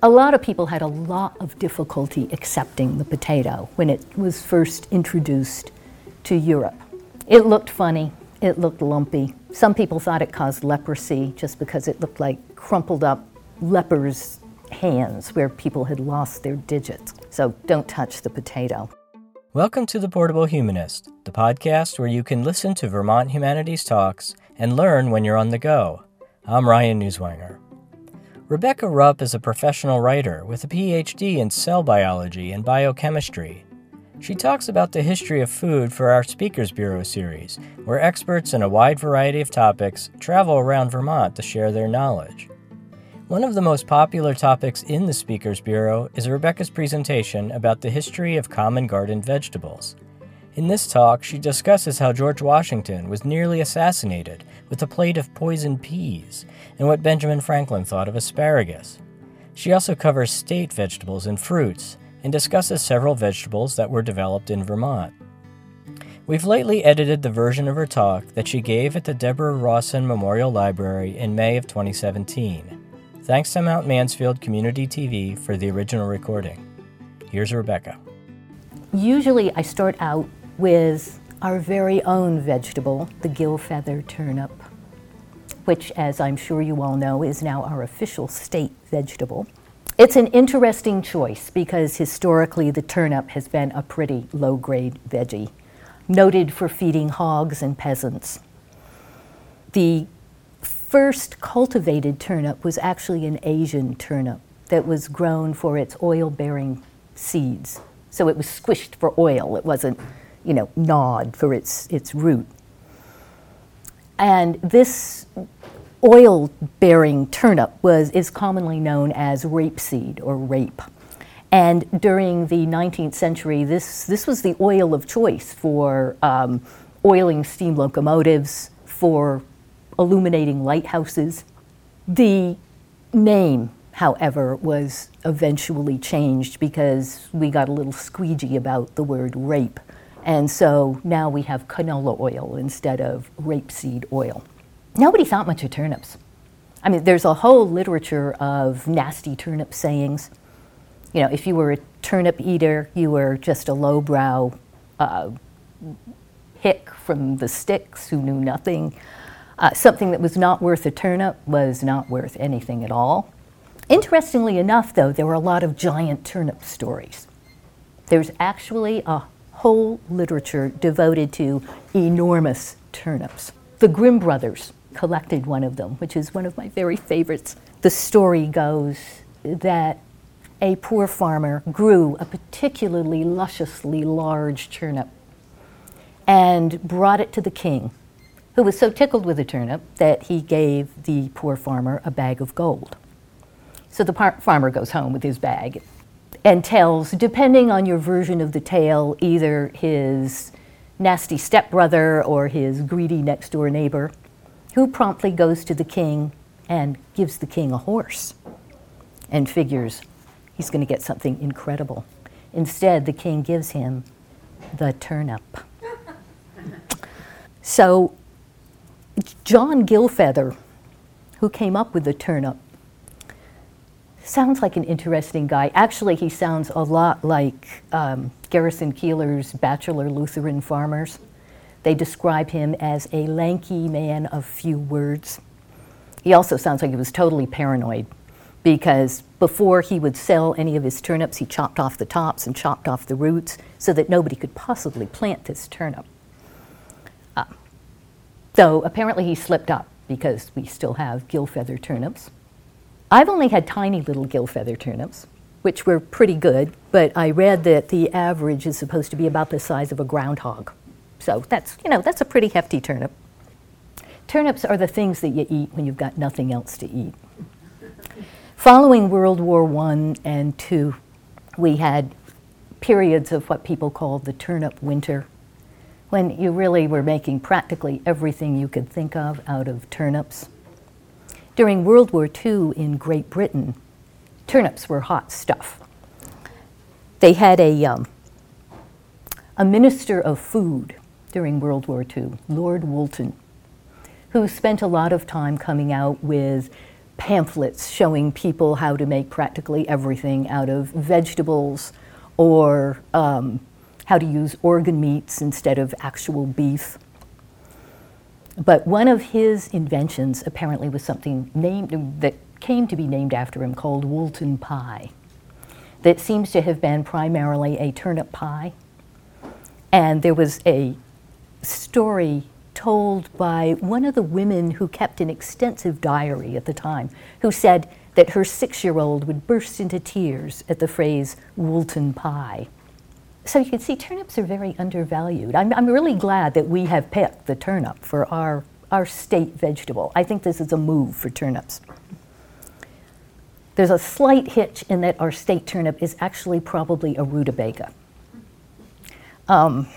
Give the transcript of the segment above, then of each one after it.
A lot of people had a lot of difficulty accepting the potato when it was first introduced to Europe. It looked funny, it looked lumpy. Some people thought it caused leprosy just because it looked like crumpled up lepers' hands where people had lost their digits. So don't touch the potato. Welcome to The Portable Humanist, the podcast where you can listen to Vermont Humanities Talks and learn when you're on the go. I'm Ryan Newswanger. Rebecca Rupp is a professional writer with a PhD in cell biology and biochemistry. She talks about the history of food for our Speakers Bureau series, where experts in a wide variety of topics travel around Vermont to share their knowledge. One of the most popular topics in the Speakers Bureau is Rebecca's presentation about the history of common garden vegetables. In this talk, she discusses how George Washington was nearly assassinated with a plate of poisoned peas and what Benjamin Franklin thought of asparagus. She also covers state vegetables and fruits and discusses several vegetables that were developed in Vermont. We've lately edited the version of her talk that she gave at the Deborah Rawson Memorial Library in May of 2017. Thanks to Mount Mansfield Community TV for the original recording. Here's Rebecca. Usually I start out with our very own vegetable, the Gilfeather turnip, which, as I'm sure you all know, is now our official state vegetable. It's an interesting choice because historically the turnip has been a pretty low grade veggie, noted for feeding hogs and peasants. The first cultivated turnip was actually an Asian turnip that was grown for its oil bearing seeds. So it was squished for oil, it wasn't you know, gnawed for its, its root. And this oil bearing turnip was, is commonly known as rapeseed or rape. And during the 19th century, this, this was the oil of choice for um, oiling steam locomotives, for illuminating lighthouses. The name, however, was eventually changed because we got a little squeegee about the word rape. And so now we have canola oil instead of rapeseed oil. Nobody thought much of turnips. I mean, there's a whole literature of nasty turnip sayings. You know, if you were a turnip eater, you were just a lowbrow uh, hick from the sticks who knew nothing. Uh, something that was not worth a turnip was not worth anything at all. Interestingly enough, though, there were a lot of giant turnip stories. There's actually a whole literature devoted to enormous turnips. The Grimm brothers collected one of them, which is one of my very favorites. The story goes that a poor farmer grew a particularly lusciously large turnip and brought it to the king, who was so tickled with the turnip that he gave the poor farmer a bag of gold. So the par- farmer goes home with his bag and tells, depending on your version of the tale, either his nasty stepbrother or his greedy next door neighbor, who promptly goes to the king and gives the king a horse and figures he's going to get something incredible. Instead, the king gives him the turnip. so, John Gilfeather, who came up with the turnip, sounds like an interesting guy. Actually, he sounds a lot like um, Garrison Keillor's Bachelor Lutheran Farmers. They describe him as a lanky man of few words. He also sounds like he was totally paranoid because before he would sell any of his turnips, he chopped off the tops and chopped off the roots so that nobody could possibly plant this turnip. Uh, so apparently he slipped up because we still have Gilfeather turnips. I've only had tiny little Gilfeather turnips, which were pretty good, but I read that the average is supposed to be about the size of a groundhog. So that's, you know, that's a pretty hefty turnip. Turnips are the things that you eat when you've got nothing else to eat. Following World War I and II, we had periods of what people call the turnip winter, when you really were making practically everything you could think of out of turnips. During World War II in Great Britain, turnips were hot stuff. They had a, um, a minister of food during World War II, Lord Woolton, who spent a lot of time coming out with pamphlets showing people how to make practically everything out of vegetables or um, how to use organ meats instead of actual beef. But one of his inventions apparently was something named that came to be named after him called Woolton pie. That seems to have been primarily a turnip pie. And there was a story told by one of the women who kept an extensive diary at the time, who said that her six year old would burst into tears at the phrase Woolton pie. So you can see turnips are very undervalued. I'm, I'm really glad that we have picked the turnip for our, our state vegetable. I think this is a move for turnips. There's a slight hitch in that our state turnip is actually probably a rutabaga. Um,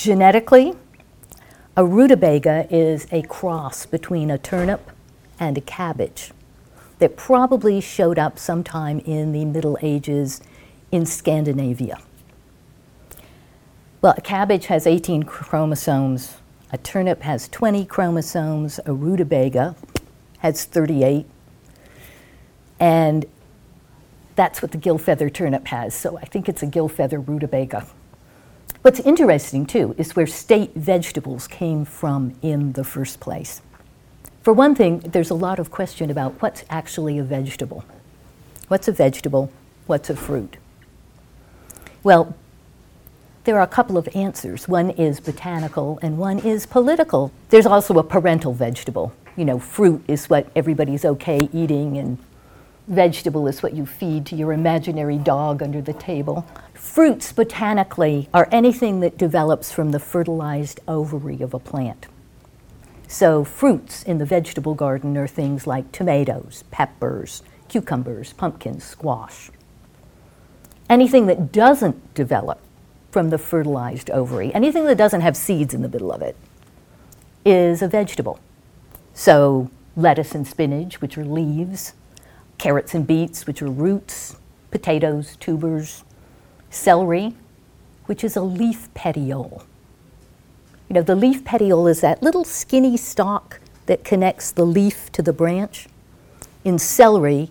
genetically, a rutabaga is a cross between a turnip and a cabbage that probably showed up sometime in the Middle Ages in Scandinavia. Well, a cabbage has 18 chromosomes, a turnip has 20 chromosomes, a rutabaga has 38, and that's what the Gilfeather turnip has. So I think it's a Gilfeather rutabaga. What's interesting, too, is where state vegetables came from in the first place. For one thing, there's a lot of question about what's actually a vegetable. What's a vegetable? What's a fruit? Well, there are a couple of answers. One is botanical and one is political. There's also a parental vegetable. You know, fruit is what everybody's okay eating, and vegetable is what you feed to your imaginary dog under the table. Fruits, botanically, are anything that develops from the fertilized ovary of a plant. So, fruits in the vegetable garden are things like tomatoes, peppers, cucumbers, pumpkins, squash. Anything that doesn't develop from the fertilized ovary. Anything that doesn't have seeds in the middle of it is a vegetable. So, lettuce and spinach, which are leaves, carrots and beets, which are roots, potatoes, tubers, celery, which is a leaf petiole. You know, the leaf petiole is that little skinny stalk that connects the leaf to the branch. In celery,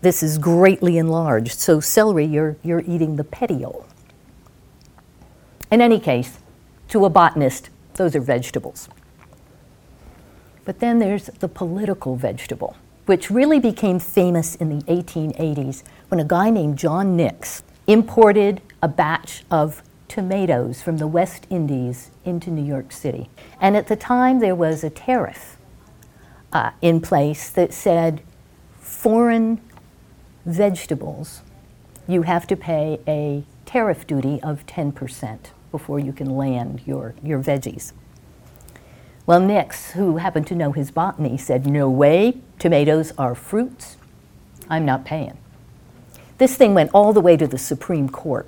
this is greatly enlarged. So, celery, you're, you're eating the petiole. In any case, to a botanist, those are vegetables. But then there's the political vegetable, which really became famous in the 1880s when a guy named John Nix imported a batch of tomatoes from the West Indies into New York City. And at the time, there was a tariff uh, in place that said foreign vegetables, you have to pay a tariff duty of 10% before you can land your, your veggies. Well, Nix, who happened to know his botany, said, No way, tomatoes are fruits. I'm not paying. This thing went all the way to the Supreme Court.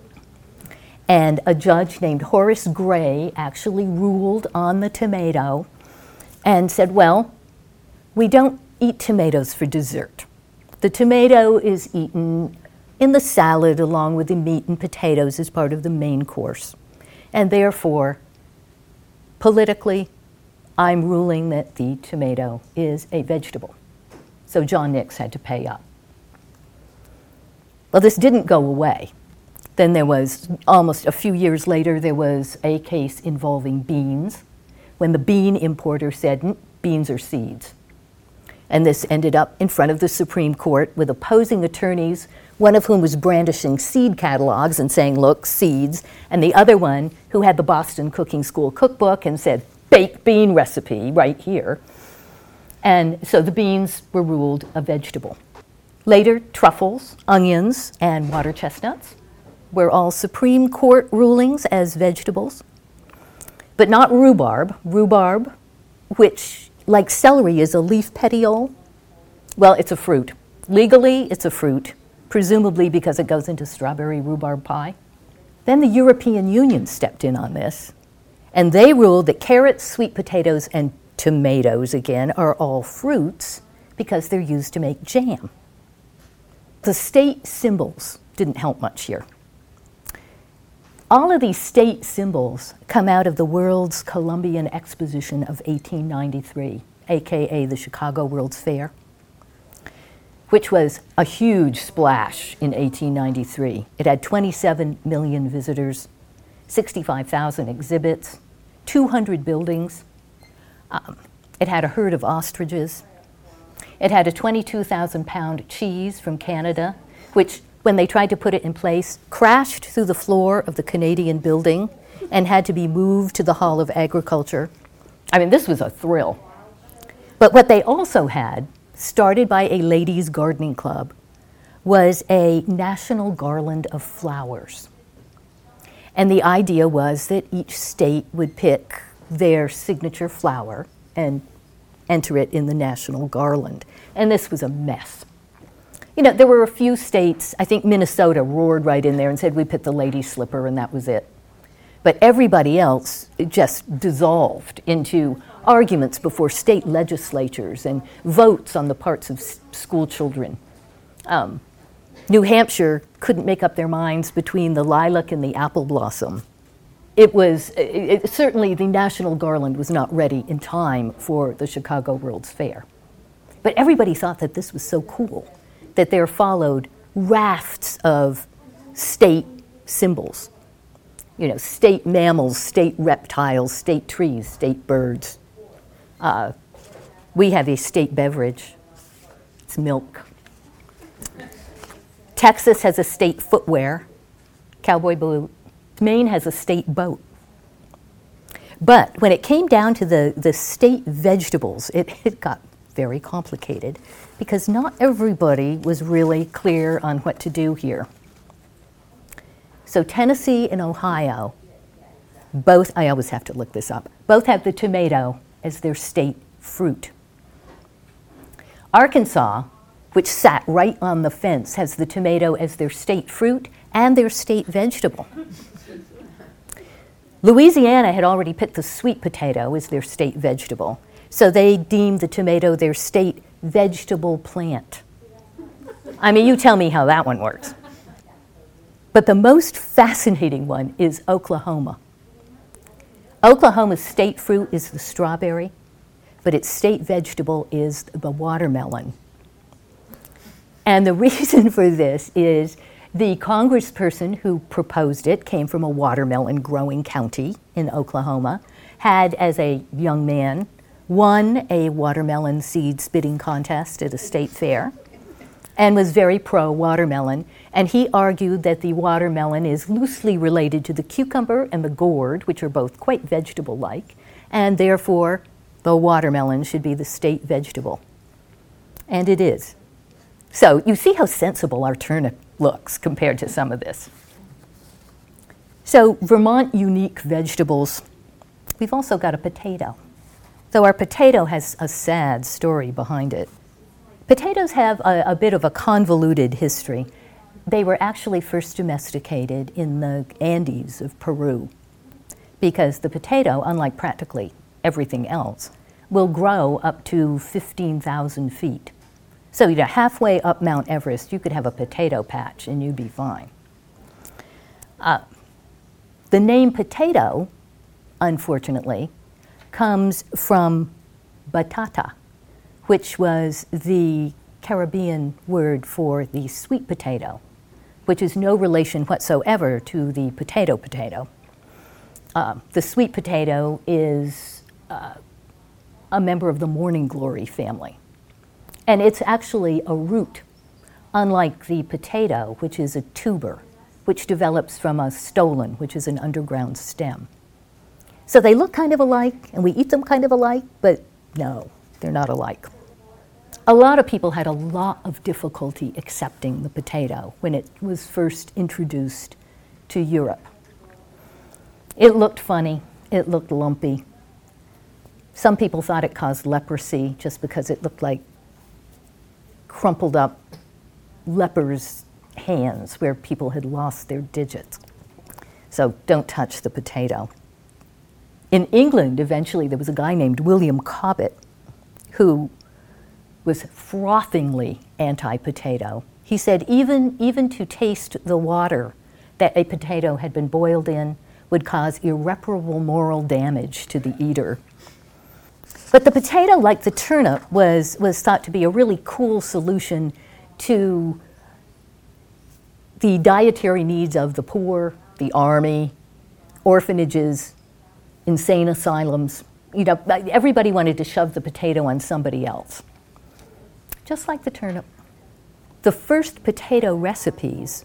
And a judge named Horace Gray actually ruled on the tomato and said, Well, we don't eat tomatoes for dessert. The tomato is eaten in the salad along with the meat and potatoes as part of the main course. And therefore, politically, I'm ruling that the tomato is a vegetable. So John Nix had to pay up. Well, this didn't go away. Then there was, almost a few years later, there was a case involving beans when the bean importer said mm, beans are seeds. And this ended up in front of the Supreme Court with opposing attorneys, one of whom was brandishing seed catalogs and saying, look, seeds, and the other one who had the Boston Cooking School cookbook and said, baked bean recipe right here. And so the beans were ruled a vegetable. Later, truffles, onions, and water chestnuts were all Supreme Court rulings as vegetables, but not rhubarb. Rhubarb, which, like celery, is a leaf petiole, well, it's a fruit. Legally, it's a fruit, presumably because it goes into strawberry rhubarb pie. Then the European Union stepped in on this, and they ruled that carrots, sweet potatoes, and tomatoes, again, are all fruits because they're used to make jam. The state symbols didn't help much here. All of these state symbols come out of the World's Columbian Exposition of 1893, aka the Chicago World's Fair. which was a huge splash in 1893. It had 27 million visitors, 65,000 exhibits, 200 buildings. Um, it had a herd of ostriches. It had a 22,000 pound cheese from Canada, which, when they tried to put it in place, crashed through the floor of the Canadian building and had to be moved to the Hall of Agriculture. I mean, this was a thrill. But what they also had, started by a ladies' gardening club, was a national garland of flowers. And the idea was that each state would pick their signature flower and enter it in the national garland. And this was a mess. You know, there were a few states, I think Minnesota roared right in there and said, We put the lady slipper, and that was it. But everybody else just dissolved into arguments before state legislatures and votes on the parts of s- school children. Um, New Hampshire couldn't make up their minds between the lilac and the apple blossom. It was it, it, certainly the National Garland was not ready in time for the Chicago World's Fair. But everybody thought that this was so cool that there followed rafts of state symbols you know, state mammals, state reptiles, state trees, state birds. Uh, we have a state beverage. It's milk. Texas has a state footwear, cowboy boot. Maine has a state boat. But when it came down to the, the state vegetables, it, it got very complicated because not everybody was really clear on what to do here. So Tennessee and Ohio, both, I always have to look this up, both have the tomato as their state fruit. Arkansas, which sat right on the fence, has the tomato as their state fruit and their state vegetable. Louisiana had already picked the sweet potato as their state vegetable, so they deemed the tomato their state vegetable plant. I mean, you tell me how that one works. But the most fascinating one is Oklahoma. Oklahoma's state fruit is the strawberry, but its state vegetable is the watermelon. And the reason for this is the congressperson who proposed it came from a watermelon growing county in Oklahoma, had, as a young man, won a watermelon seed spitting contest at a state fair and was very pro watermelon. And he argued that the watermelon is loosely related to the cucumber and the gourd, which are both quite vegetable like, and therefore the watermelon should be the state vegetable. And it is. So you see how sensible our turnip looks compared to some of this. So, Vermont unique vegetables. We've also got a potato. Though our potato has a sad story behind it. Potatoes have a, a, bit of a convoluted history. They were actually first domesticated in the Andes of Peru because the potato, unlike practically everything else, will grow up to 15,000 feet. So, you know, halfway up Mount Everest, you could have a potato patch and you'd be fine. Uh, the name potato, unfortunately, comes from batata, which was the Caribbean word for the sweet potato, which is no relation whatsoever to the potato potato. Uh, the sweet potato is uh, a member of the morning glory family. And it's actually a root, unlike the potato, which is a tuber, which develops from a stolon, which is an underground stem. So they look kind of alike, and we eat them kind of alike, but no, they're not alike a lot of people had a lot of difficulty accepting the potato when it was first introduced to Europe. It looked funny, it looked lumpy. Some people thought it caused leprosy just because it looked like crumpled up lepers' hands where people had lost their digits. So don't touch the potato. In England, eventually, there was a guy named William Cobbett who was frothingly anti potato. He said even, even to taste the water that a potato had been boiled in would cause irreparable moral damage to the eater. But the potato, like the turnip, was, was thought to be a really cool solution to the dietary needs of the poor, the army, orphanages, insane asylums. You know, everybody wanted to shove the potato on somebody else, just like the turnip. The first potato recipes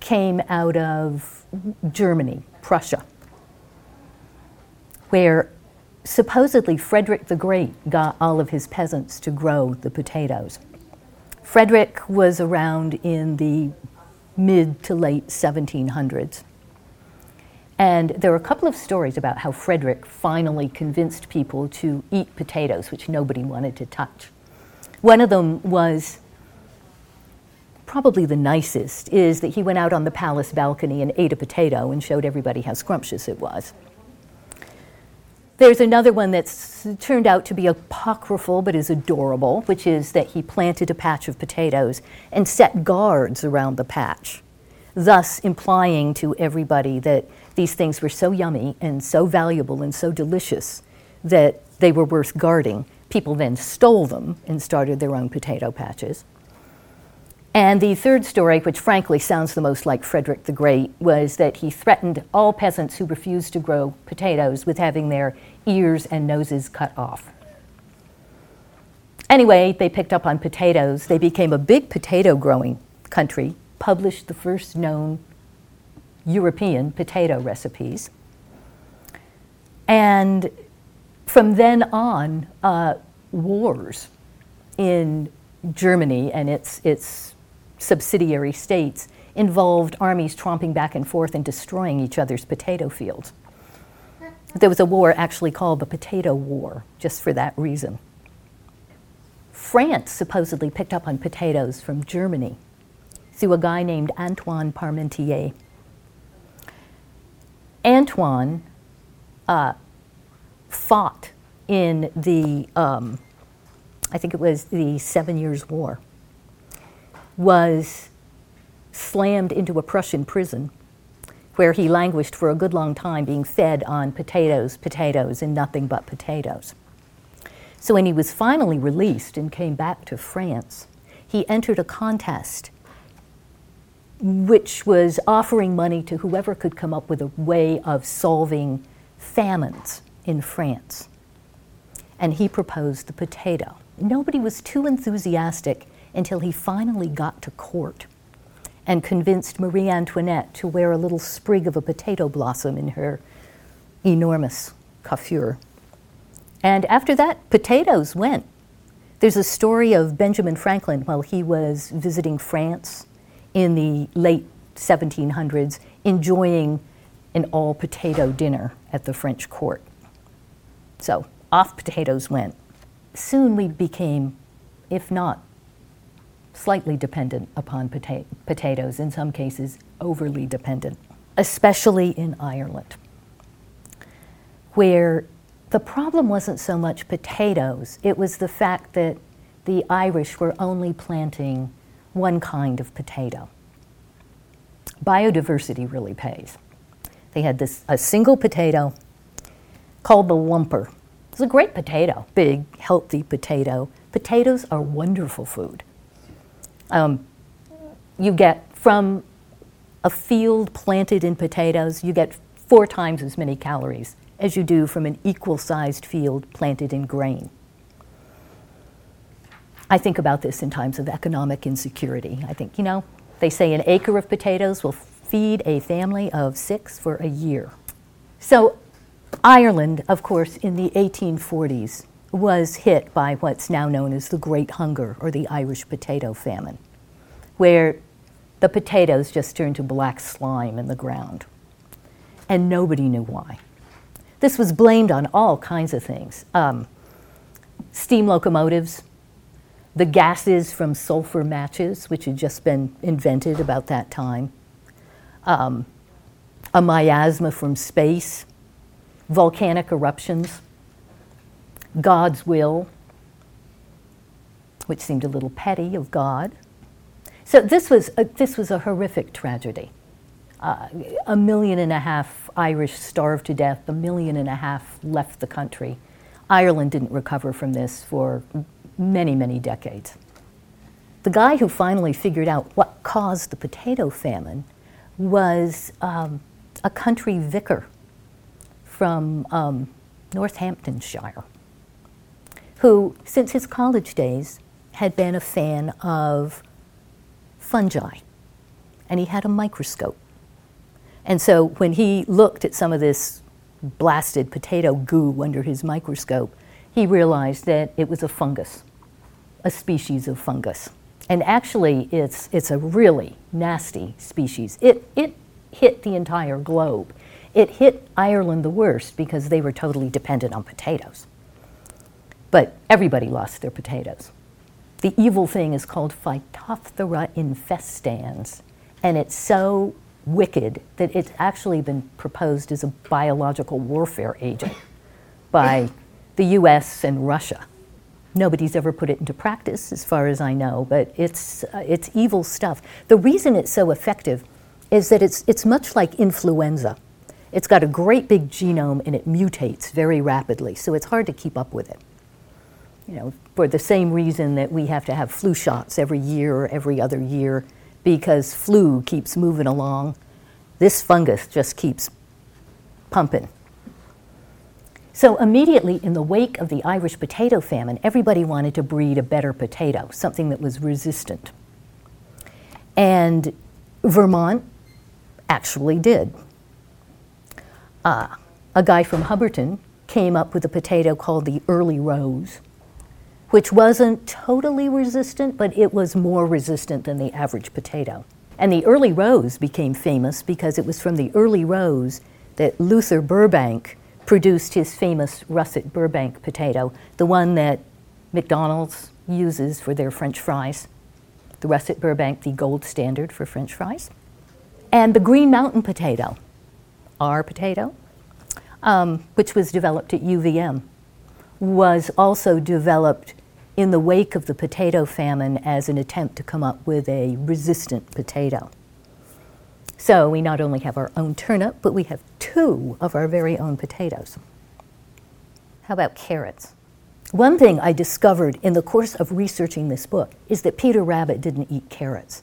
came out of Germany, Prussia, where supposedly Frederick the Great got all of his peasants to grow the potatoes. Frederick was around in the mid to late 1700s. And there are a couple of stories about how Frederick finally convinced people to eat potatoes, which nobody wanted to touch. One of them was probably the nicest, is that he went out on the palace balcony and ate a potato and showed everybody how scrumptious it was. There's another one that's turned out to be apocryphal but is adorable, which is that he planted a patch of potatoes and set guards around the patch, thus implying to everybody that these things were so yummy and so valuable and so delicious that they were worth guarding. People then stole them and started their own potato patches. And the third story, which frankly sounds the most like Frederick the Great, was that he threatened all peasants who refused to grow potatoes with having their ears and noses cut off. Anyway, they picked up on potatoes. They became a big potato growing country, published the first known European potato recipes. And from then on, uh, wars in Germany and its, its subsidiary states involved armies tromping back and forth and destroying each other's potato fields. There was a war actually called the Potato War, just for that reason. France supposedly picked up on potatoes from Germany through a guy named Antoine Parmentier. Antoine uh, fought in the, um, I think it was the Seven Years' War was slammed into a Prussian prison where he languished for a good long time being fed on potatoes, potatoes, and nothing but potatoes. So when he was finally released and came back to France, he entered a contest which was offering money to whoever could come up with a way of solving famines in France. And he proposed the potato. Nobody was too enthusiastic until he finally got to court and convinced Marie Antoinette to wear a little sprig of a potato blossom in her enormous coiffure. And after that, potatoes went. There's a story of Benjamin Franklin while he was visiting France in the late 1700s, enjoying an all potato dinner at the French court. So off potatoes went. Soon we became, if not slightly dependent upon pota- potatoes, in some cases, overly dependent, especially in Ireland, where the problem wasn't so much potatoes, it was the fact that the Irish were only planting one kind of potato. Biodiversity really pays. They had this a single potato called the lumper. It's a great potato, big, healthy potato. Potatoes are wonderful food. Um, you get from a field planted in potatoes, you get four times as many calories as you do from an equal sized field planted in grain. I think about this in times of economic insecurity. I think, you know, they say an acre of potatoes will feed a family of six for a year. So, Ireland, of course, in the 1840s was hit by what's now known as the Great Hunger or the Irish potato famine, where the potatoes just turned to black slime in the ground. And nobody knew why. This was blamed on all kinds of things um, steam locomotives, the gases from sulfur matches, which had just been invented about that time, um, a miasma from space, volcanic eruptions God's will, which seemed a little petty of God. So this was a, this was a horrific tragedy. Uh, a million and a half Irish starved to death, a million and a half left the country. Ireland didn't recover from this for many, many decades. the guy who finally figured out what caused the potato famine was um, a country vicar from um, Northamptonshire, who, since his college days, had been a fan of fungi, and he had a microscope. And so when he looked at some of this blasted potato goo under his microscope, he realized that it was a fungus, a species of fungus. And actually, it's, it's a really nasty species. It, it hit the entire globe. It hit Ireland the worst because they were totally dependent on potatoes. But everybody lost their potatoes. The evil thing is called Phytophthora infestans, and it's so wicked that it's actually been proposed as a biological warfare agent by the US and Russia. Nobody's ever put it into practice, as far as I know, but it's, uh, it's evil stuff. The reason it's so effective is that it's, it's much like influenza. It's got a great big genome and it mutates very rapidly, so it's hard to keep up with it you know, for the same reason that we have to have flu shots every year or every other year because flu keeps moving along. This fungus just keeps pumping. So, immediately in the wake of the Irish potato famine, everybody wanted to breed a better potato, something that was resistant. And Vermont actually did. Uh, a guy from Hubbardton came up with a potato called the Early Rose which wasn't totally resistant, but it was more resistant than the average potato. And the early rose became famous because it was from the early rose that Luther Burbank produced his famous russet Burbank potato, the one that McDonald's uses for their French fries. The russet Burbank, the gold standard for French fries. And the Green Mountain potato, our potato, um, which was developed at UVM, was also developed in the wake of the potato famine as an attempt to come up with a resistant potato. So we not only have our own turnip, but we have two of our very own potatoes. How about carrots? One thing I discovered in the course of researching this book is that Peter Rabbit didn't eat carrots.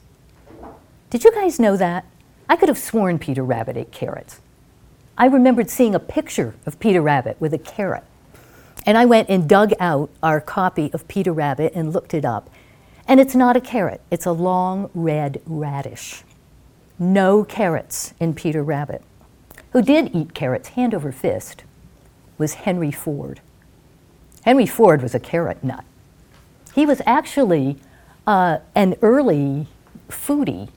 Did you guys know that? I could have sworn Peter Rabbit ate carrots. I remembered seeing a picture of Peter Rabbit with a carrot. And I went and dug out our copy of Peter Rabbit and looked it up. And it's not a carrot, it's a long red radish. No carrots in Peter Rabbit. Who did eat carrots hand over fist was Henry Ford. Henry Ford was a carrot nut. He was actually uh, an early foodie.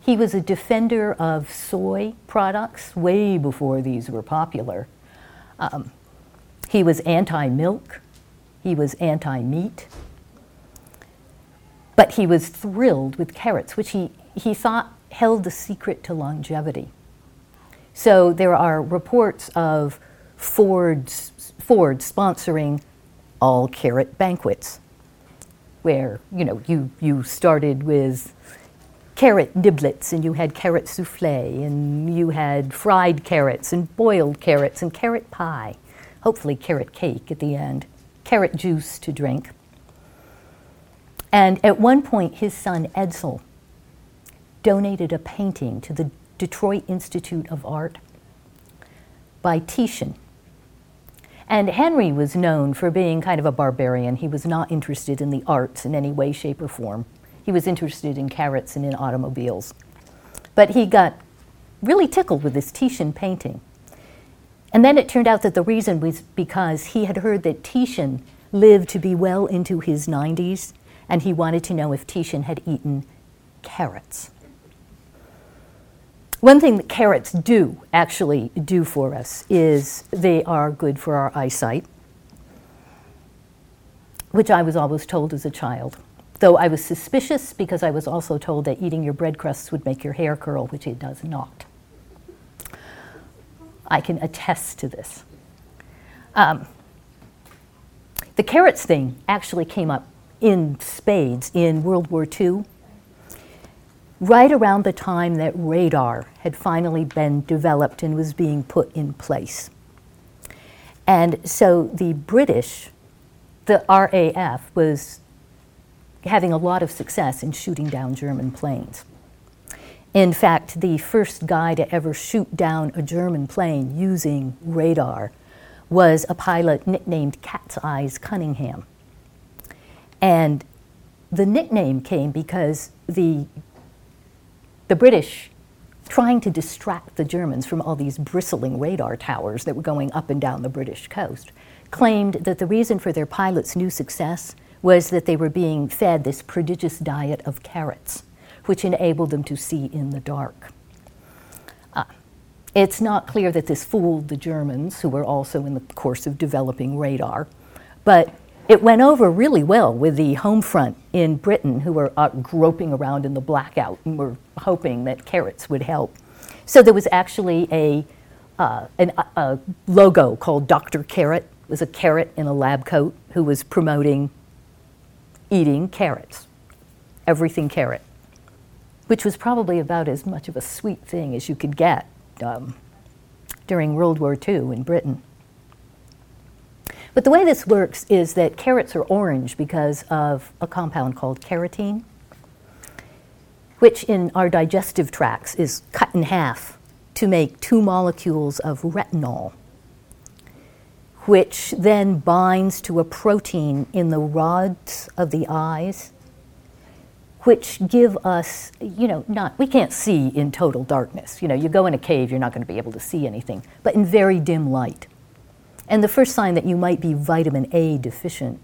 He was a defender of soy products way before these were popular. Um, he was anti milk, he was anti meat, but he was thrilled with carrots, which he, he thought held the secret to longevity. So there are reports of Ford's, Ford sponsoring all carrot banquets, where you know you, you started with carrot niblets and you had carrot souffle and you had fried carrots and boiled carrots and carrot pie hopefully carrot cake at the end, carrot juice to drink. And at one point, his son Edsel donated a painting to the Detroit Institute of Art by Titian. And Henry was known for being kind of a barbarian. He was not interested in the arts in any way, shape, or form. He was interested in carrots and in automobiles. But he got really tickled with this Titian painting. And then it turned out that the reason was because he had heard that Titian lived to be well into his 90s, and he wanted to know if Titian had eaten carrots. One thing that carrots do actually do for us is they are good for our eyesight, which I was always told as a child. Though I was suspicious because I was also told that eating your bread crusts would make your hair curl, which it does not. I can attest to this. Um, the carrots thing actually came up in spades in World War II, right around the time that radar had finally been developed and was being put in place. And so the British, the RAF, was having a lot of success in shooting down German planes. In fact, the first guy to ever shoot down a German plane using radar was a pilot nicknamed Cat's Eyes Cunningham. And the nickname came because the, the British, trying to distract the Germans from all these bristling radar towers that were going up and down the British coast, claimed that the reason for their pilots' new success was that they were being fed this prodigious diet of carrots which enabled them to see in the dark. Uh, it's not clear that this fooled the Germans, who were also in the course of developing radar, but it went over really well with the home front in Britain, who were uh, groping around in the blackout and were hoping that carrots would help. So there was actually a, uh, an, a logo called Dr. Carrot. It was a carrot in a lab coat who was promoting eating carrots, everything carrot which was probably about as much of a sweet thing as you could get um, during World War II in Britain. But the way this works is that carrots are orange because of a compound called carotene, which in our digestive tracts is cut in half to make two molecules of retinol, which then binds to a protein in the rods of the eyes which give us, you know, not, we can't see in total darkness. You know, you go in a cave, you're not going to be able to see anything, but in very dim light. And the first sign that you might be vitamin A deficient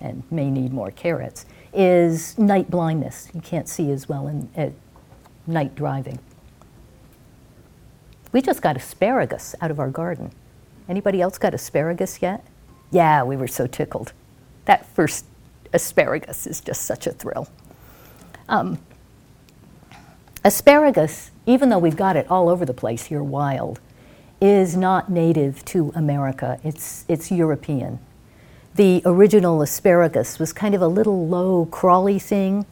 and may need more carrots is night blindness. You can't see as well in, at night driving. We just got asparagus out of our garden. Anybody else got asparagus yet? Yeah, we were so tickled. That first asparagus is just such a thrill. Um, asparagus, even though we've got it all over the place here wild, is not native to America. It's, it's European. The original asparagus was kind of a little low, crawly thing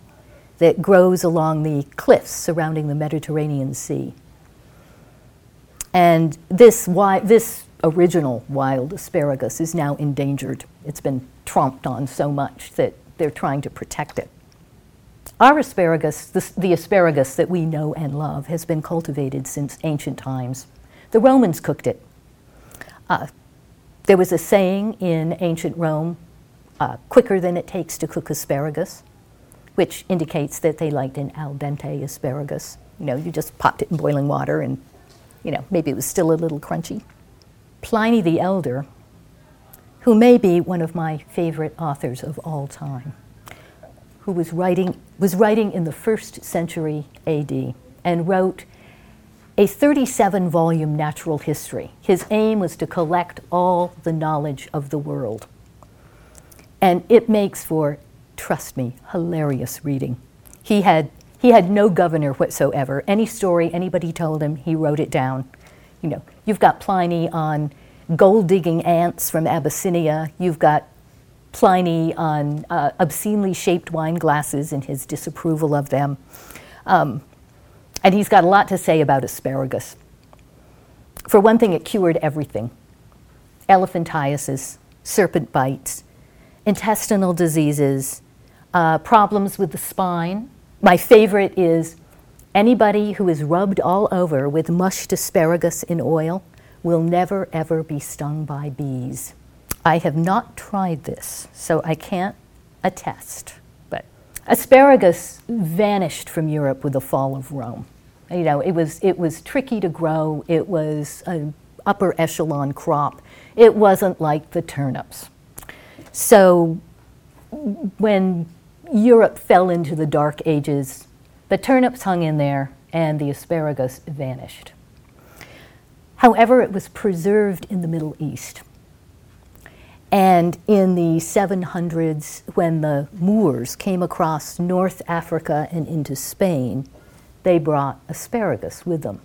that grows along the cliffs surrounding the Mediterranean Sea. And this, wi- this original wild asparagus is now endangered. It's been tromped on so much that they're trying to protect it. Our asparagus, the, the, asparagus that we know and love, has been cultivated since ancient times. The Romans cooked it. Uh, there was a saying in ancient Rome uh, quicker than it takes to cook asparagus, which indicates that they liked an al dente asparagus. You know, you just popped it in boiling water and, you know, maybe it was still a little crunchy. Pliny the Elder, who may be one of my favorite authors of all time, who was writing, was writing in the first century AD and wrote a 37 volume natural history. His aim was to collect all the knowledge of the world. And it makes for, trust me, hilarious reading. He had, he had no governor whatsoever. Any story anybody told him, he wrote it down. You know, you've got Pliny on gold digging ants from Abyssinia, you've got Pliny on uh, obscenely shaped wine glasses and his disapproval of them. Um, and he's got a lot to say about asparagus. For one thing, it cured everything elephantiasis, serpent bites, intestinal diseases, uh, problems with the spine. My favorite is anybody who is rubbed all over with mushed asparagus in oil will never ever be stung by bees. I have not tried this, so I can't attest. But asparagus vanished from Europe with the fall of Rome. You know, it was, it was tricky to grow, it was an upper echelon crop, it wasn't like the turnips. So when Europe fell into the Dark Ages, the turnips hung in there and the asparagus vanished. However, it was preserved in the Middle East. And in the 700s, when the Moors came across North Africa and into Spain, they brought asparagus with them.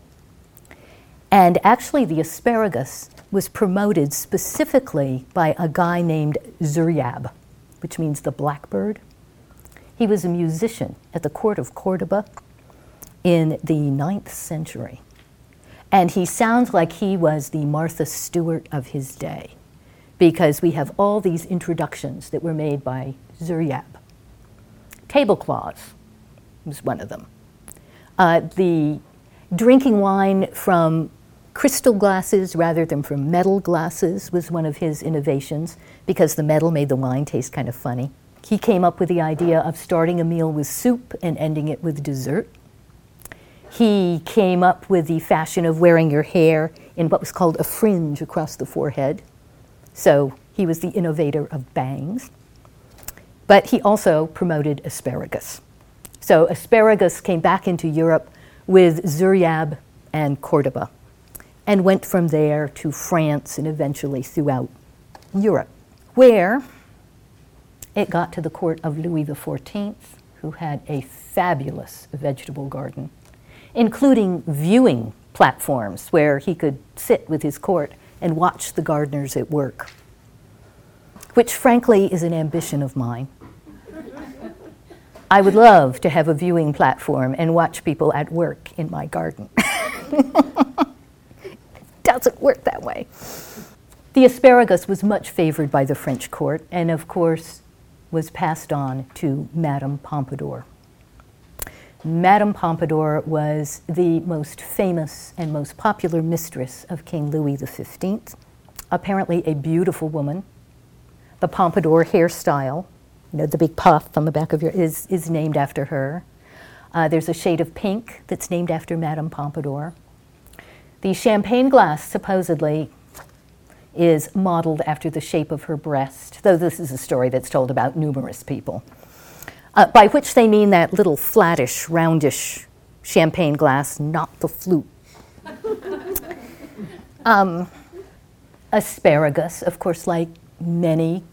And actually, the asparagus was promoted specifically by a guy named Ziryab, which means the blackbird. He was a musician at the court of Cordoba in the ninth century. And he sounds like he was the Martha Stewart of his day because we have all these introductions that were made by Ziryab tablecloths was one of them. Uh, the drinking wine from crystal glasses rather than from metal glasses was one of his innovations because the metal made the wine taste kind of funny. He came up with the idea of starting a meal with soup and ending it with dessert. He came up with the fashion of wearing your hair in what was called a fringe across the forehead. So he was the innovator of bangs. But he also promoted asparagus. So asparagus came back into Europe with Ziryab and Cordoba and went from there to France and eventually throughout Europe, where it got to the court of Louis XIV, who had a fabulous vegetable garden, including viewing platforms where he could sit with his court and watch the gardeners at work, which frankly is an ambition of mine. I would love to have a viewing platform and watch people at work in my garden. Doesn't work that way. The asparagus was much favored by the French court, and of course, was passed on to Madame Pompadour. Madame Pompadour was the most famous and most popular mistress of King Louis XV, apparently a beautiful woman. The Pompadour hairstyle, you know, the big puff on the back of your, is, is named after her. Uh, there's a shade of pink that's named after Madame Pompadour. The champagne glass supposedly is modeled after the shape of her breast, though this is a story that's told about numerous people. Uh, by which they mean that little flattish, roundish champagne glass, not the flute. um, asparagus, of course, like many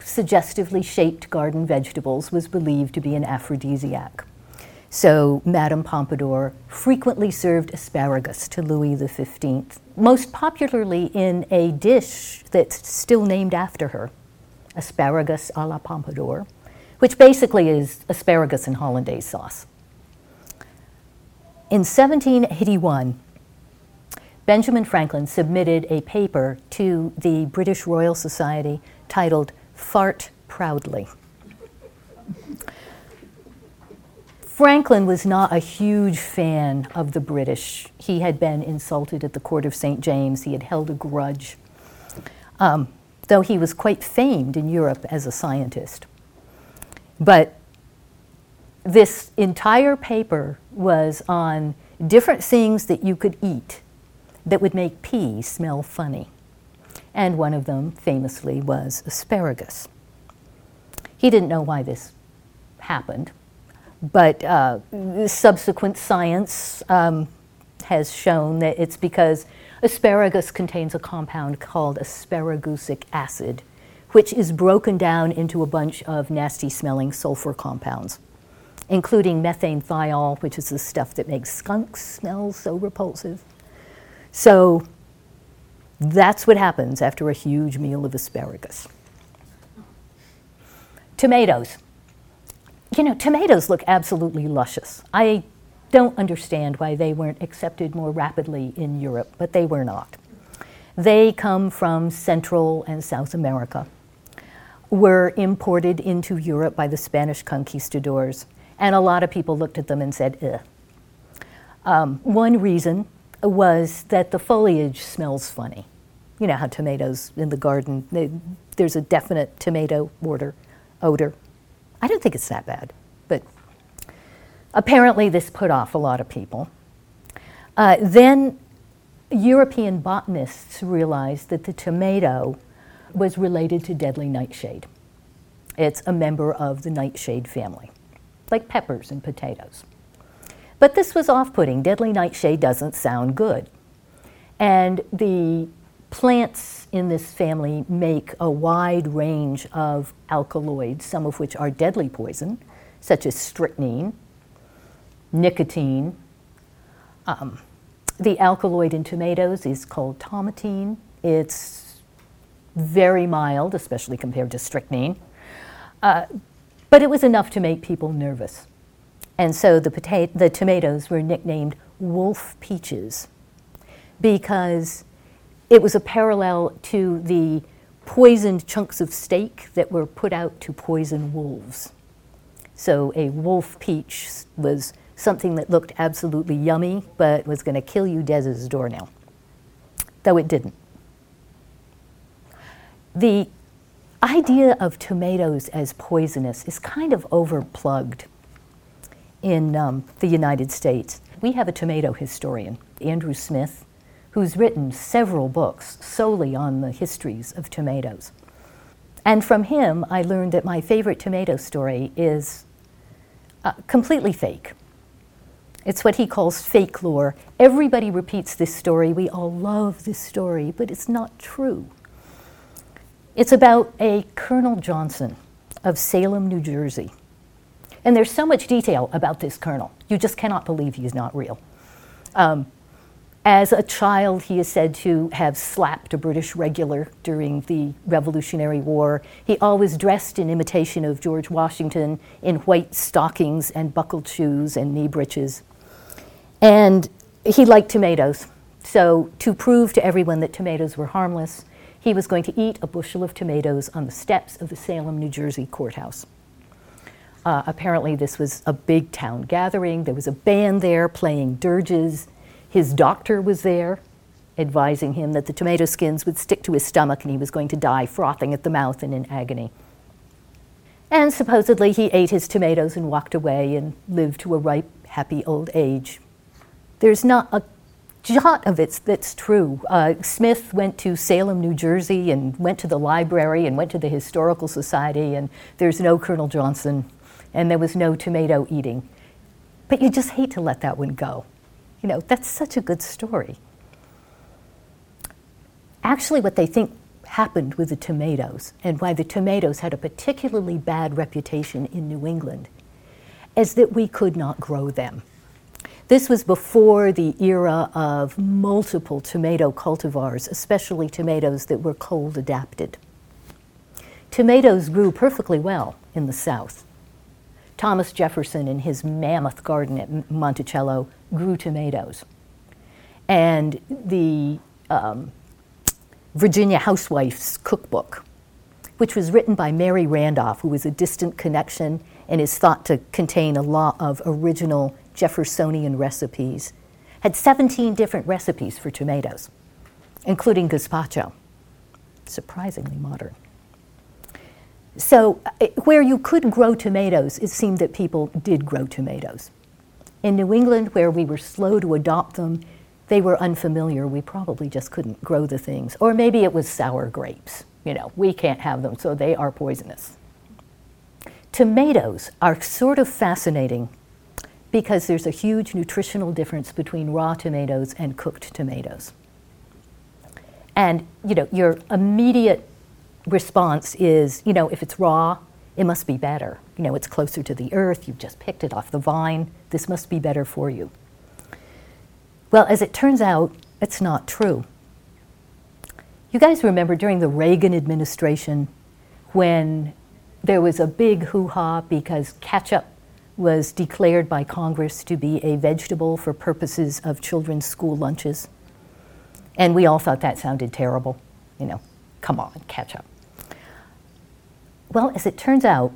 suggestively shaped garden vegetables, was believed to be an aphrodisiac. So Madame Pompadour frequently served asparagus to Louis XV, most popularly in a dish that's still named after her, asparagus a la Pompadour, which basically is asparagus and hollandaise sauce. In 1781, Benjamin Franklin submitted a paper to the British Royal Society titled Fart Proudly. Franklin was not a huge fan of the British. He had been insulted at the court of St. James, he had held a grudge, um, though he was quite famed in Europe as a scientist. But this entire paper was on different things that you could eat that would make pee smell funny. And one of them, famously, was asparagus. He didn't know why this happened but uh, subsequent science um, has shown that it's because asparagus contains a compound called asparagusic acid, which is broken down into a bunch of nasty smelling sulfur compounds, including methane thiol, which is the stuff that makes skunks smell so repulsive. So that's what happens after a huge meal of asparagus. Tomatoes you know, tomatoes look absolutely luscious. I don't understand why they weren't accepted more rapidly in Europe, but they were not. They come from Central and South America, were imported into Europe by the Spanish conquistadors, and a lot of people looked at them and said, ugh. Um, one reason was that the foliage smells funny. You know how tomatoes in the garden, they, there's a definite tomato odor. odor. I don't think it's that bad, but apparently this put off a lot of people. Uh, then European botanists realized that the tomato was related to deadly nightshade. It's a member of the nightshade family, like peppers and potatoes. But this was off putting. Deadly nightshade doesn't sound good. And the Plants in this family make a wide range of alkaloids, some of which are deadly poison, such as strychnine, nicotine. Um, the alkaloid in tomatoes is called tomatine. It's very mild, especially compared to strychnine. Uh, but it was enough to make people nervous. And so the, pota- the tomatoes were nicknamed wolf peaches because it was a parallel to the poisoned chunks of steak that were put out to poison wolves. So a wolf peach was something that looked absolutely yummy, but was going to kill you dead as a doornail, though it didn't. The idea of tomatoes as poisonous is kind of overplugged in um, the United States. We have a tomato historian, Andrew Smith, who's written several books solely on the histories of tomatoes. And from him, I learned that my favorite tomato story is uh, completely fake. It's what he calls fake lore. Everybody repeats this story. We all love this story, but it's not true. It's about a Colonel Johnson of Salem, New Jersey. And there's so much detail about this colonel. You just cannot believe he's not real. Um, as a child, he is said to have slapped a British regular during the Revolutionary War. He always dressed in imitation of George Washington in white stockings and buckled shoes and knee breeches. And he liked tomatoes. So, to prove to everyone that tomatoes were harmless, he was going to eat a bushel of tomatoes on the steps of the Salem, New Jersey courthouse. Uh, apparently, this was a big town gathering. There was a band there playing dirges his doctor was there, advising him that the tomato skins would stick to his stomach and he was going to die frothing at the mouth and in agony. And supposedly he ate his tomatoes and walked away and lived to a ripe, happy old age. There's not a jot of it that's true. Uh, Smith went to Salem, New Jersey, and went to the library and went to the Historical Society, and there's no Colonel Johnson, and there was no tomato eating. But you just hate to let that one go. You know, that's such a good story. Actually, what they think happened with the tomatoes and why the tomatoes had a particularly bad reputation in New England is that we could not grow them. This was before the era of multiple tomato cultivars, especially tomatoes that were cold adapted. Tomatoes grew perfectly well in the South. Thomas Jefferson, in his mammoth garden at Monticello, grew tomatoes. And the um, Virginia Housewife's Cookbook, which was written by Mary Randolph, who was a distant connection and is thought to contain a lot of original Jeffersonian recipes, had 17 different recipes for tomatoes, including gazpacho. Surprisingly modern. So, uh, where you could grow tomatoes, it seemed that people did grow tomatoes. In New England, where we were slow to adopt them, they were unfamiliar. We probably just couldn't grow the things. Or maybe it was sour grapes. You know, we can't have them, so they are poisonous. Tomatoes are sort of fascinating because there's a huge nutritional difference between raw tomatoes and cooked tomatoes. And, you know, your immediate response is, you know, if it's raw, it must be better. You know, it's closer to the earth, you've just picked it off the vine, this must be better for you. Well, as it turns out, it's not true. You guys remember during the Reagan administration when there was a big hoo ha because ketchup was declared by Congress to be a vegetable for purposes of children's school lunches. And we all thought that sounded terrible. You know, come on, ketchup. Well, as it turns out,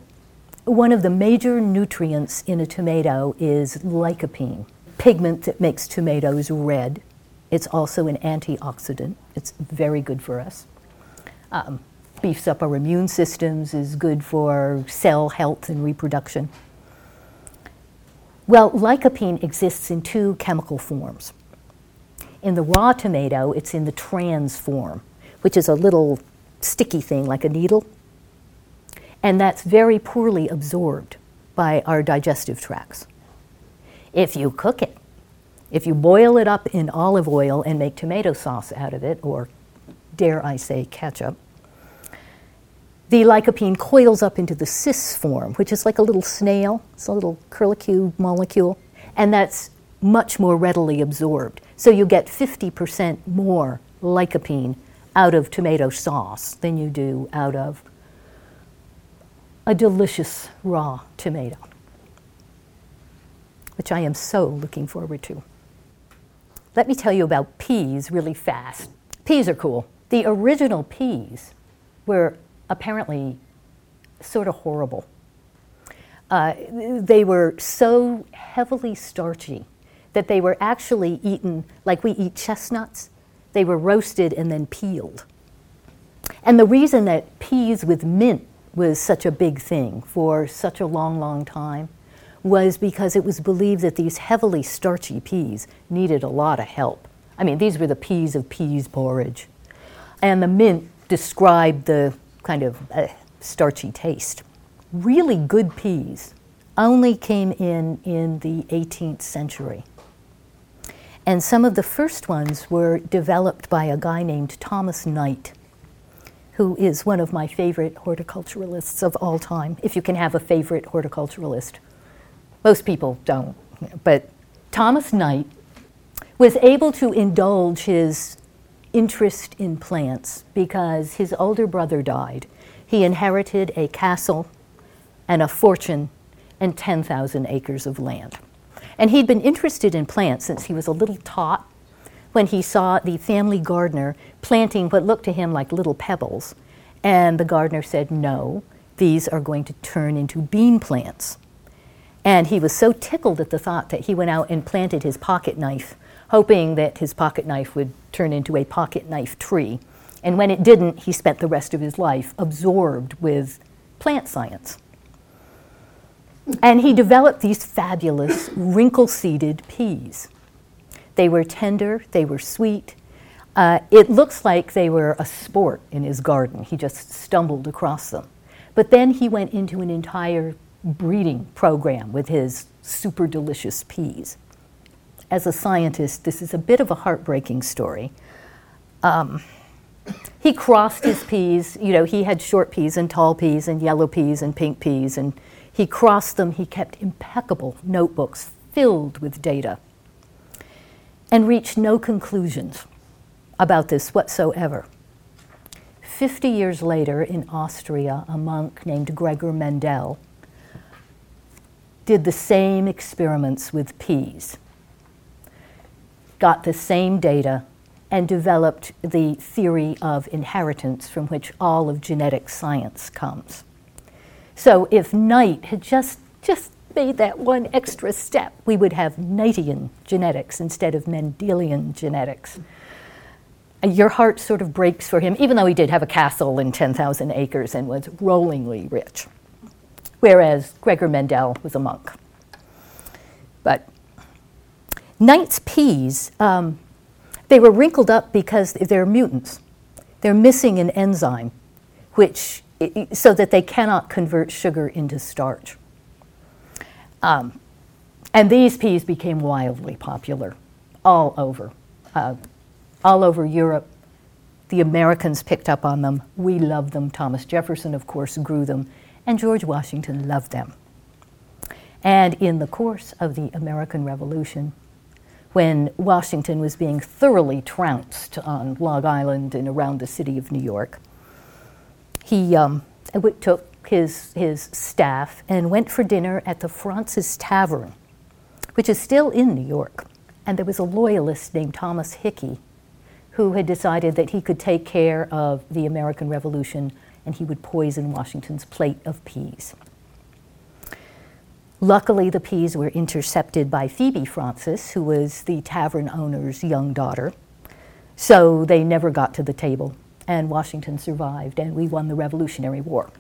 one of the major nutrients in a tomato is lycopene, pigment that makes tomatoes red. It's also an antioxidant. It's very good for us. Um, beefs up our immune systems, is good for cell health and reproduction. Well, lycopene exists in two chemical forms. In the raw tomato, it's in the trans form, which is a little sticky thing like a needle and that's very poorly absorbed by our digestive tracts. If you cook it, if you boil it up in olive oil and make tomato sauce out of it, or dare I say ketchup, the lycopene coils up into the cis form, which is like a little snail, it's a little curlicue molecule, and that's much more readily absorbed. So you get 50% more lycopene out of tomato sauce than you do out of a delicious raw tomato, which I am so looking forward to. Let me tell you about peas really fast. Peas are cool. The original peas were apparently sort of horrible. Uh, they were so heavily starchy that they were actually eaten like we eat chestnuts. They were roasted and then peeled. And the reason that peas with mint was such a big thing for such a long, long time was because it was believed that these heavily starchy peas needed a lot of help. I mean, these were the peas of peas porridge. And the mint described the kind of uh, starchy taste. Really good peas only came in in the 18th century. And some of the first ones were developed by a guy named Thomas Knight, who is one of my favorite horticulturalists of all time, if you can have a favorite horticulturalist. Most people don't, but Thomas Knight was able to indulge his interest in plants because his older brother died. He inherited a castle and a fortune and 10,000 acres of land. And he'd been interested in plants since he was a little tot when he saw the family gardener planting what looked to him like little pebbles. And the gardener said, No, these are going to turn into bean plants. And he was so tickled at the thought that he went out and planted his pocket knife, hoping that his pocket knife would turn into a pocket knife tree. And when it didn't, he spent the rest of his life absorbed with plant science. And he developed these fabulous wrinkle seeded peas. They were tender, they were sweet. Uh, it looks like they were a sport in his garden. He just stumbled across them. But then he went into an entire breeding program with his super delicious peas. As a scientist, this is a bit of a heartbreaking story. Um, he crossed his peas, you know, he had short peas and tall peas and yellow peas and pink peas and he crossed them, he kept impeccable notebooks filled with data, and reached no conclusions about this whatsoever. Fifty years later, in Austria, a monk named Gregor Mendel did the same experiments with peas, got the same data, and developed the theory of inheritance from which all of genetic science comes. So if Knight had just, just made that one extra step, we would have Knightian genetics instead of Mendelian genetics. Your heart sort of breaks for him, even though he did have a castle and 10,000 acres and was rollingly rich. Whereas Gregor Mendel was a monk. But Knight's peas, um, they were wrinkled up because they're mutants. They're missing an enzyme, which so that they cannot convert sugar into starch. Um, and these peas became wildly popular all over, uh, all over Europe. The Americans picked up on them. We loved them. Thomas Jefferson, of course, grew them, and George Washington loved them. And in the course of the American Revolution, when Washington was being thoroughly trounced on Long Island and around the city of New York, he um, took his, his staff and went for dinner at the Fraunces Tavern, which is still in New York. And there was a loyalist named Thomas Hickey who had decided that he could take care of the American Revolution and he would poison Washington's plate of peas. Luckily, the peas were intercepted by Phoebe Fraunces, who was the tavern owner's young daughter, so they never got to the table and Washington survived, and we won the Revolutionary War.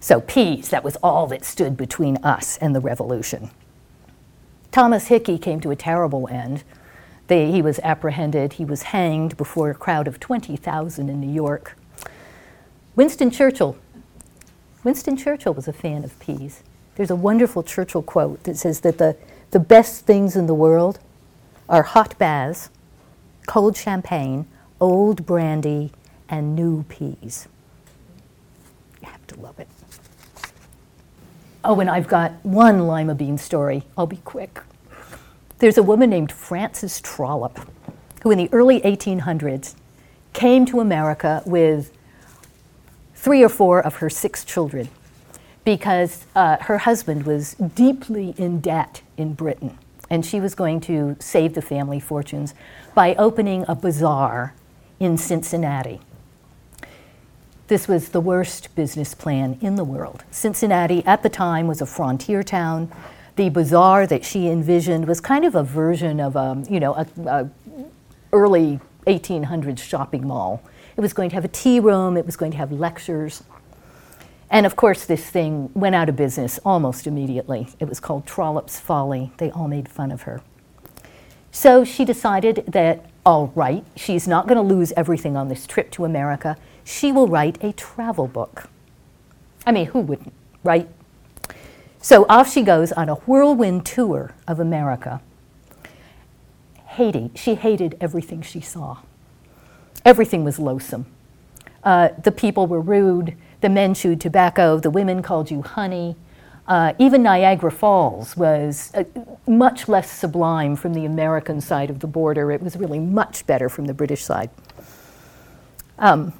So, peas, that was all that stood between us and the revolution. Thomas Hickey came to a terrible end. They, he was apprehended, he was hanged before a crowd of 20,000 in New York. Winston Churchill, Winston Churchill was a fan of peas. There's a wonderful Churchill quote that says that the, the best things in the world are hot baths, cold champagne, old brandy, and new peas. You have to love it. Oh, and I've got one lima bean story. I'll be quick. There's a woman named Frances Trollope who, in the early 1800s, came to America with three or four of her six children because uh, her husband was deeply in debt in Britain. And she was going to save the family fortunes by opening a bazaar in Cincinnati. This was the worst business plan in the world. Cincinnati at the time was a frontier town. The bazaar that she envisioned was kind of a version of a, you know, a, a early 1800s shopping mall. It was going to have a tea room, it was going to have lectures. And of course, this thing went out of business almost immediately. It was called Trollope's Folly. They all made fun of her. So she decided that, all right, she's not going to lose everything on this trip to America. She will write a travel book. I mean, who wouldn't, right? So off she goes on a whirlwind tour of America. Hating, she hated everything she saw. Everything was loathsome. Uh, the people were rude the men chewed tobacco, the women called you honey. Uh, even Niagara Falls was uh, much less sublime from the American side of the border. It was really much better from the British side. Um,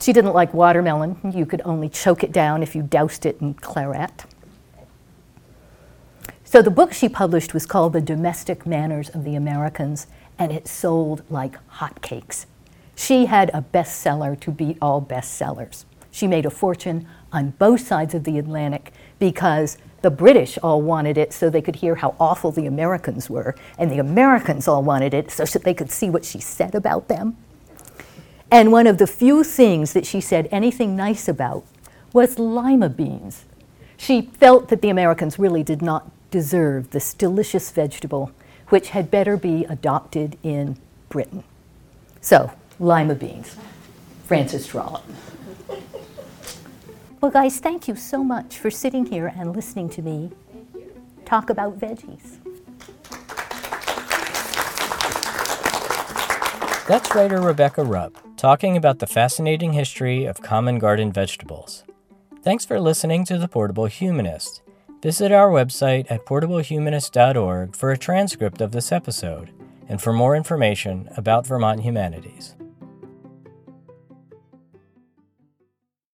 she didn't like watermelon. You could only choke it down if you doused it in claret. So the book she published was called The Domestic Manners of the Americans, and it sold like hotcakes. She had a bestseller to beat all bestsellers. She made a fortune on both sides of the Atlantic because the British all wanted it so they could hear how awful the Americans were, and the Americans all wanted it so that they could see what she said about them. And one of the few things that she said anything nice about was lima beans. She felt that the Americans really did not deserve this delicious vegetable, which had better be adopted in Britain. So, lima beans. Frances Trollope. Well, guys, thank you so much for sitting here and listening to me talk about veggies. That's writer Rebecca Rupp talking about the fascinating history of common garden vegetables. Thanks for listening to The Portable Humanist. Visit our website at portablehumanist.org for a transcript of this episode and for more information about Vermont humanities.